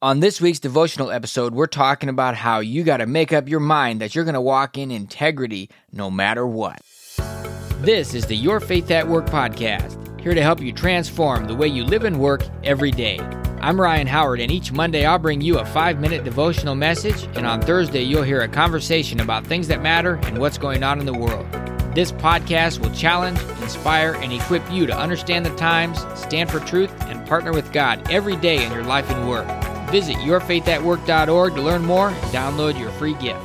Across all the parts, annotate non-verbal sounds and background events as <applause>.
On this week's devotional episode, we're talking about how you got to make up your mind that you're going to walk in integrity no matter what. This is the Your Faith at Work podcast, here to help you transform the way you live and work every day. I'm Ryan Howard, and each Monday I'll bring you a five minute devotional message, and on Thursday you'll hear a conversation about things that matter and what's going on in the world. This podcast will challenge, inspire, and equip you to understand the times, stand for truth, and partner with God every day in your life and work. Visit yourfaithatwork.org to learn more and download your free gift.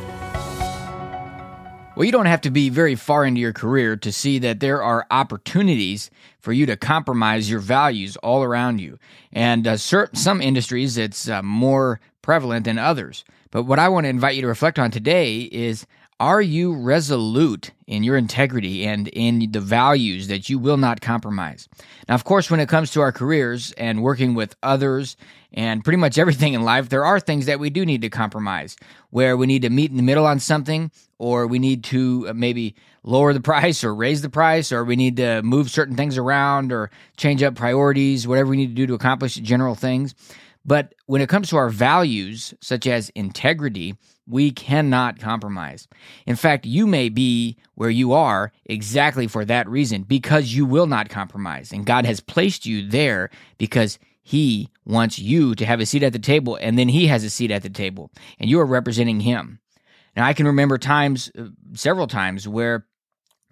Well, you don't have to be very far into your career to see that there are opportunities for you to compromise your values all around you. And uh, certain, some industries, it's uh, more prevalent than others. But what I want to invite you to reflect on today is are you resolute in your integrity and in the values that you will not compromise? Now, of course, when it comes to our careers and working with others and pretty much everything in life, there are things that we do need to compromise where we need to meet in the middle on something, or we need to uh, maybe lower the <laughs> price or raise the price, or we need to move certain things around or change up priorities, whatever we need to do to accomplish general things. But when it comes to our values, such as integrity, we cannot compromise. In fact, you may be where you are exactly for that reason, because you will not compromise. And God has placed you there because He wants you to have a seat at the table, and then He has a seat at the table, and you are representing Him. Now, I can remember times, uh, several times, where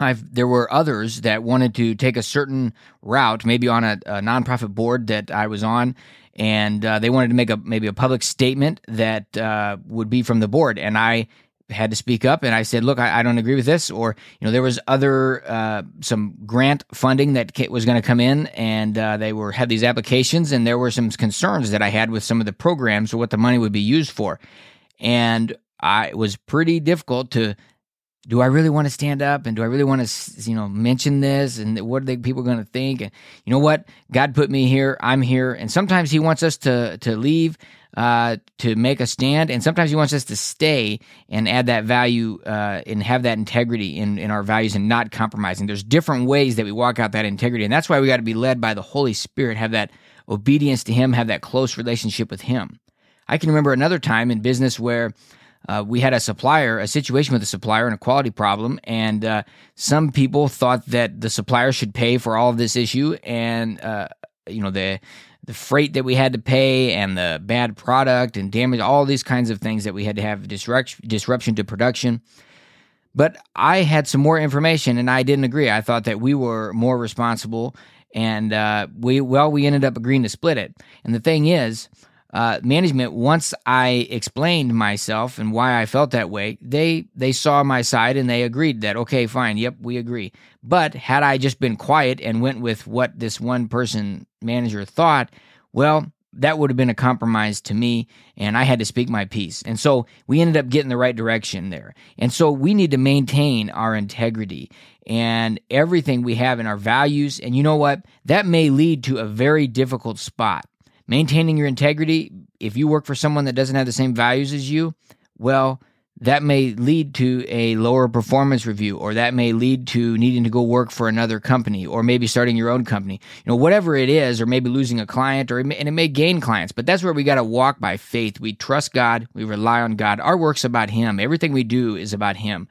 I've, there were others that wanted to take a certain route, maybe on a, a nonprofit board that I was on, and uh, they wanted to make a maybe a public statement that uh, would be from the board, and I had to speak up and I said, "Look, I, I don't agree with this." Or you know, there was other uh, some grant funding that was going to come in, and uh, they were had these applications, and there were some concerns that I had with some of the programs or what the money would be used for, and I it was pretty difficult to do I really want to stand up? And do I really want to you know mention this? And what are people going to think? And you know what? God put me here. I'm here. And sometimes he wants us to to leave uh, to make a stand. And sometimes he wants us to stay and add that value uh, and have that integrity in, in our values and not compromising. There's different ways that we walk out that integrity. And that's why we got to be led by the Holy Spirit have that obedience to him have that close relationship with him. I can remember another time in business where uh, we had a supplier, a situation with a supplier and a quality problem, and uh, some people thought that the supplier should pay for all of this issue, and uh, you know the the freight that we had to pay, and the bad product and damage, all these kinds of things that we had to have disrupt, disruption to production. But I had some more information, and I didn't agree. I thought that we were more responsible, and uh, we well, we ended up agreeing to split it. And the thing is uh, management once I explained myself and why I felt that way, they they saw my side and they agreed that okay, fine, yep, we agree. But had I just been quiet and went with what this one person manager thought, well, that would have been a compromise to me and I had to speak my piece. And so we ended up getting the right direction there. And so we need to maintain our integrity and everything we have in our values. And you know what? That may lead to a very difficult spot maintaining your integrity, if you work for someone that doesn't have the same values as you, well, that may lead to a lower performance review or that may lead to needing to go work for another company or maybe starting your own company. You know whatever it is or maybe losing a client or and it may gain clients but that's where we got to walk by faith. We trust god. We rely on god. Our work's about him. Everything we do is about him.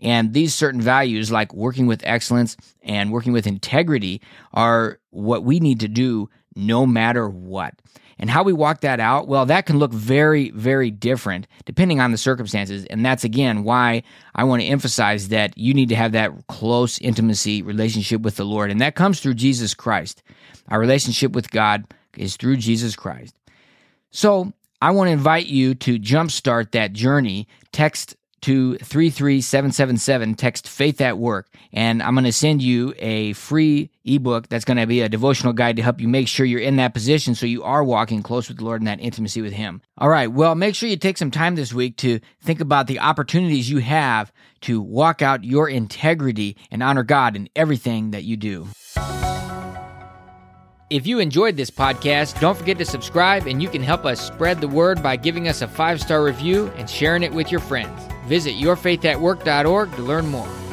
And these certain values like working with excellence and working with integrity are what we need to do no matter what. And how we walk that out, well, that can look very, very different depending on the circumstances. And that's again why I want to emphasize that you need to have that close intimacy relationship with the Lord. And that comes through Jesus Christ. Our relationship with God is through Jesus Christ. So I want to invite you to jumpstart that journey. Text to 33777, text faith at work, and I'm going to send you a free ebook that's going to be a devotional guide to help you make sure you're in that position so you are walking close with the Lord in that intimacy with Him. All right, well, make sure you take some time this week to think about the opportunities you have to walk out your integrity and honor God in everything that you do. If you enjoyed this podcast, don't forget to subscribe, and you can help us spread the word by giving us a five star review and sharing it with your friends. Visit yourfaithatwork.org to learn more.